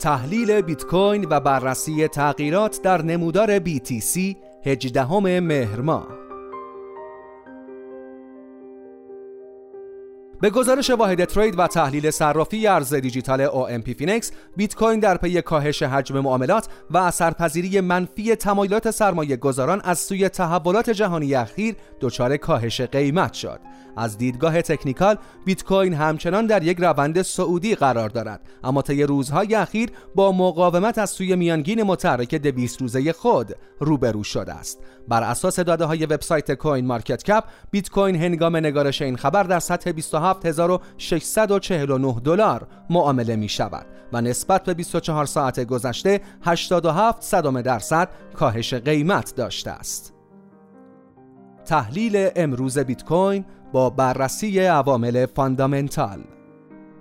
تحلیل بیت کوین و بررسی تغییرات در نمودار BTC 18 مهر ماه. به گزارش واحد ترید و تحلیل صرافی ارز دیجیتال OMPFinex بیت کوین در پی کاهش حجم معاملات و اثرپذیری منفی تمایلات سرمایه گذاران از سوی تحولات جهانی اخیر دچار کاهش قیمت شد. از دیدگاه تکنیکال بیت کوین همچنان در یک روند سعودی قرار دارد. اما طی روزهای اخیر با مقاومت از سوی میانگین متحرک 200 روزه خود روبرو شده است. بر اساس داده های وبسایت کوین مارکت کپ بیت کوین هنگام نگارش این خبر در سطح 27649 دلار معامله می شود و نسبت به 24 ساعت گذشته 87 صدم درصد کاهش قیمت داشته است. تحلیل امروز بیت کوین با بررسی عوامل fundamental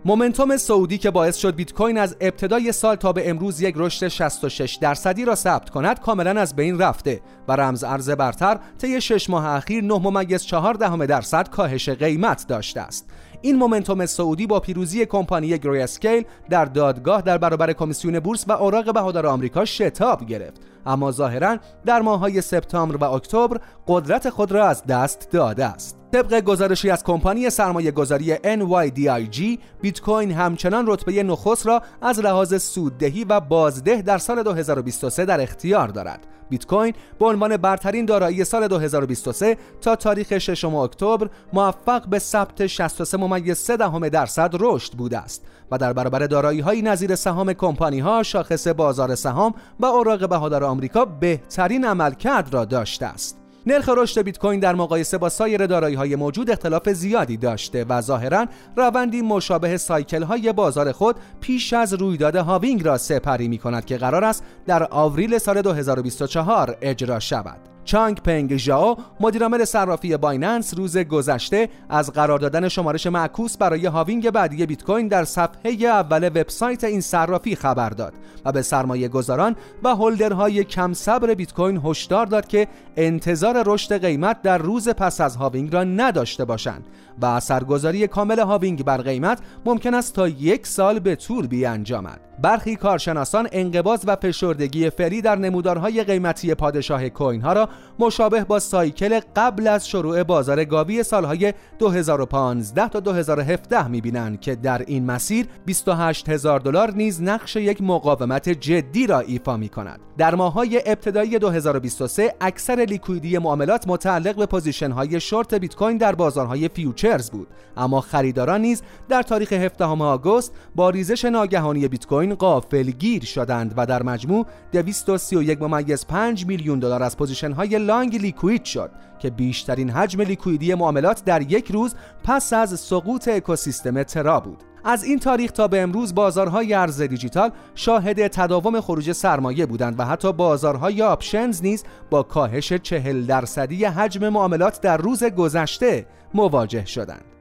momentum صعودی که باعث شد بیت کوین از ابتدای سال تا به امروز یک رشد 66 درصدی را ثبت کند کاملا از بین رفته و رمز ارز برتر طی 6 ماه اخیر 9 ممیز 4 دهم درصد کاهش قیمت داشته است. این momentum صعودی با پیروزی کمپانی گری اسکیل در دادگاه در برابر کمیسیون بورس و اوراق بهادار آمریکا شتاب گرفت. اما ظاهرا در ماههای سپتامبر و اکتبر قدرت خود را از دست داده است. طبق گزارشی از کمپانی سرمایه گذاری NYDIG بیت کوین همچنان رتبه نخست را از لحاظ سوددهی و بازده در سال 2023 در اختیار دارد. بیت کوین به عنوان برترین دارایی سال 2023 تا تاریخ 6 اکتبر موفق به ثبت 63 ممیز 3 دهم درصد رشد بوده است و در برابر دارایی های نظیر سهام کمپانی ها شاخص بازار سهام و اوراق بهادار آمریکا بهترین عملکرد را داشته است. نرخ رشد بیت کوین در مقایسه با سایر دارایی های موجود اختلاف زیادی داشته و ظاهرا روندی مشابه cycle های بازار خود پیش از رویداد halving را سپری می کند که قرار است در آوریل سال 2024 اجرا شود. چانگ پنگ ژائو مدیرعامل صرافی بایننس روز گذشته از قرار دادن شمارش معکوس برای halving بعدی بیت کوین در صفحه اول وبسایت این صرافی خبر داد و به سرمایه گذاران و holder های کم صبر بیت کوین هشدار داد که انتظار رشد قیمت در روز پس از halving را نداشته باشند و اثرگذاری کامل halving بر قیمت ممکن است تا یک سال به طول بیانجامد. برخی کارشناسان انقباض و فشردگی فعلی در نمودارهای قیمتی پادشاه کوین ها را مشابه با cycle قبل از شروع بازار گاوی سالهای 2015 تا 2017 می‌بینند که در این مسیر 28 هزار دلار نیز نقش یک مقاومت جدی را ایفا می کند. در ماه‌های ابتدایی 2023 اکثر liquidity معاملات متعلق به position های شورت بیت کوین در بازارهای futures بود اما خریداران نیز در تاریخ 17 آگوست با ریزش ناگهانی بیت کوین غافل گیر شدند و در مجموع 231 ممیز 5 میلیون دلار از پوزیشن های لانگ لیکویید شد که بیشترین حجم لیکویدی معاملات در یک روز پس از سقوط اکوسیستم ترا بود از این تاریخ تا به امروز بازارهای ارز دیجیتال شاهد تداوم خروج سرمایه بودند و حتی بازارهای options نیز با کاهش چهل درصدی حجم معاملات در روز گذشته مواجه شدند.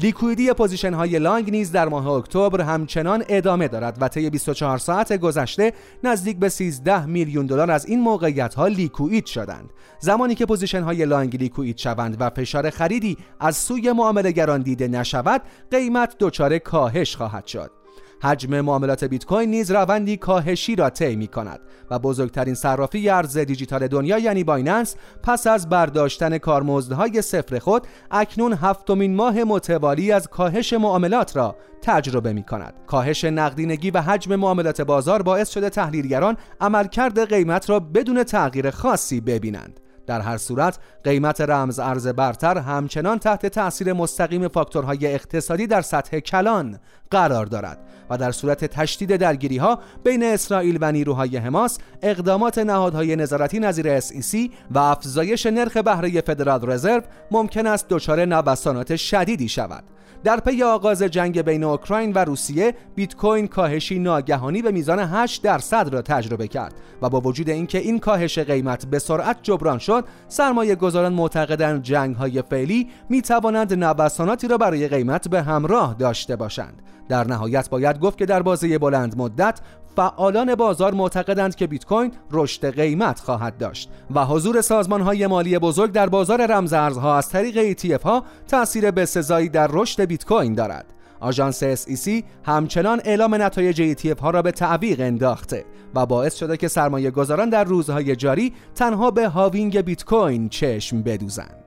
لیکویدی پوزیشن های لانگ نیز در ماه اکتبر همچنان ادامه دارد و طی 24 ساعت گذشته نزدیک به 13 میلیون دلار از این موقعیت ها لیکوید شدند. زمانی که پوزیشن های لانگ لیکوید شوند و فشار خریدی از سوی معامله دیده نشود قیمت دچار کاهش خواهد شد. حجم معاملات بیت کوین نیز روندی کاهشی را طی می کند و بزرگترین صرافی ارز دیجیتال دنیا یعنی بایننس پس از برداشتن کارمزدهای صفر خود اکنون هفتمین ماه متوالی از کاهش معاملات را تجربه می کند. کاهش نقدینگی و حجم معاملات بازار باعث شده تحلیلگران عملکرد قیمت را بدون تغییر خاصی ببینند. در هر صورت قیمت رمز ارز برتر همچنان تحت تاثیر مستقیم فاکتورهای اقتصادی در سطح کلان قرار دارد و در صورت تشدید درگیری ها بین اسرائیل و نیروهای حماس اقدامات نهادهای نظارتی نظیر SEC و افزایش نرخ بهره فدرال رزرو ممکن است دچار نوسانات شدیدی شود. در پی آغاز جنگ بین اوکراین و روسیه بیت کوین کاهشی ناگهانی به میزان 8 درصد را تجربه کرد و با وجود اینکه این کاهش قیمت به سرعت جبران شد سرمایه گذاران معتقدند جنگ های فعلی می توانند نوساناتی را برای قیمت به همراه داشته باشند. در نهایت باید گفت که در بازه بلند مدت فعالان بازار معتقدند که بیت کوین رشد قیمت خواهد داشت و حضور سازمان های مالی بزرگ در بازار رمز ارزها از طریق ETF ها تاثیر بسزایی در رشد بیت کوین دارد آژانس SEC همچنان اعلام نتایج ETF ها را به تعویق انداخته و باعث شده که سرمایه گذاران در روزهای جاری تنها به هاوینگ بیت کوین چشم بدوزند.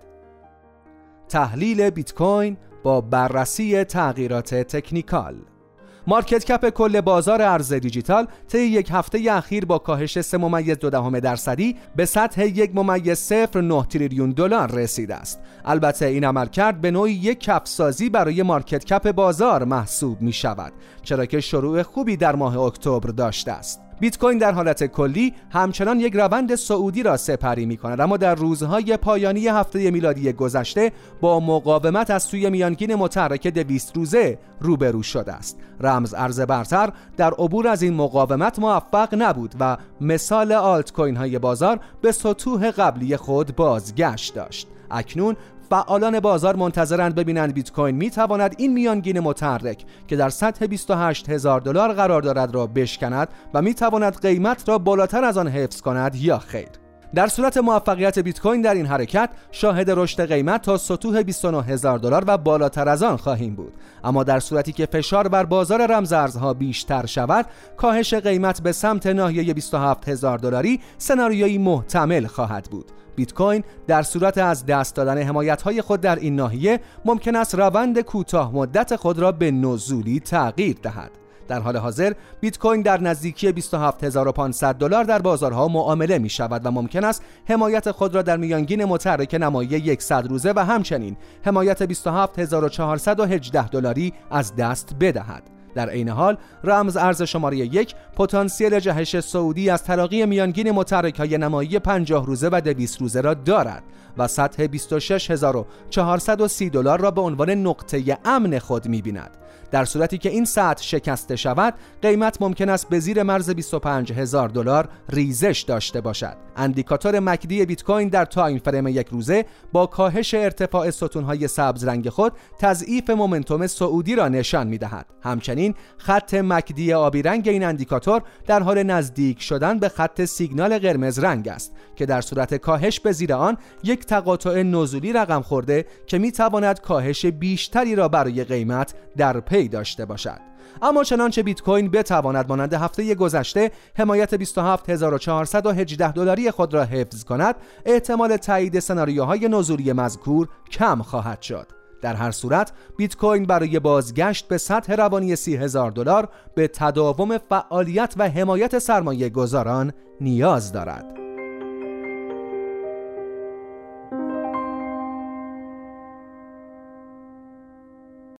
تحلیل بیت کوین با بررسی تغییرات تکنیکال مارکت کپ کل بازار ارز دیجیتال طی یک هفته اخیر با کاهش 3 ممیز دو دهم درصدی به سطح یک ممیز صفر 9 تریلیون دلار رسیده است. البته این عملکرد به نوعی یک کفسازی برای مارکت کپ بازار محسوب می شود چرا که شروع خوبی در ماه اکتبر داشته است. بیت کوین در حالت کلی همچنان یک روند سعودی را سپری می کند اما در روزهای پایانی هفته میلادی گذشته با مقاومت از سوی میانگین متحرک 200 روزه روبرو شده است. رمز ارز برتر در عبور از این مقاومت موفق نبود و مثال آلت کوین های بازار به سطوح قبلی خود بازگشت داشت. اکنون فعالان بازار منتظرند ببینند بیت کوین می تواند این میانگین متحرک که در سطح 28 هزار دلار قرار دارد را بشکند و می تواند قیمت را بالاتر از آن حفظ کند یا خیر. در صورت موفقیت بیت کوین در این حرکت شاهد رشد قیمت تا سطوح 29 هزار دلار و بالاتر از آن خواهیم بود. اما در صورتی که فشار بر بازار رمزارزها بیشتر شود کاهش قیمت به سمت ناحیه 27 هزار دلاری سناریویی محتمل خواهد بود. بیت کوین در صورت از دست دادن حمایت های خود در این ناحیه ممکن است روند کوتاه مدت خود را به نزولی تغییر دهد. در حال حاضر بیت کوین در نزدیکی 27500 دلار در بازارها معامله می شود و ممکن است حمایت خود را در میانگین متحرک نمایی 100 روزه و همچنین حمایت 27418 دلاری از دست بدهد. در عین حال رمز ارز شماره یک پتانسیل جهش سعودی از تلاقی میانگین متحرک های نمایی 50 روزه و 200 روزه را دارد. و سطح 26430 دلار را به عنوان نقطه امن خود می‌بیند. در صورتی که این سطح شکسته شود قیمت ممکن است به زیر مرز 25 هزار دلار ریزش داشته باشد اندیکاتور مکدی بیت کوین در تایم فریم یک روزه با کاهش ارتفاع ستونهای سبز رنگ خود تضعیف مومنتوم صعودی را نشان می دهد همچنین خط مکدی آبی رنگ این اندیکاتور در حال نزدیک شدن به خط سیگنال قرمز رنگ است که در صورت کاهش به زیر آن یک تقاطع نزولی رقم خورده که می تواند کاهش بیشتری را برای قیمت در پی داشته باشد اما چنانچه بیت کوین بتواند مانند هفته گذشته حمایت 27418 دلاری خود را حفظ کند احتمال تایید سناریوهای نزولی مذکور کم خواهد شد در هر صورت بیت کوین برای بازگشت به سطح روانی 30 هزار دلار به تداوم فعالیت و حمایت سرمایه گذاران نیاز دارد.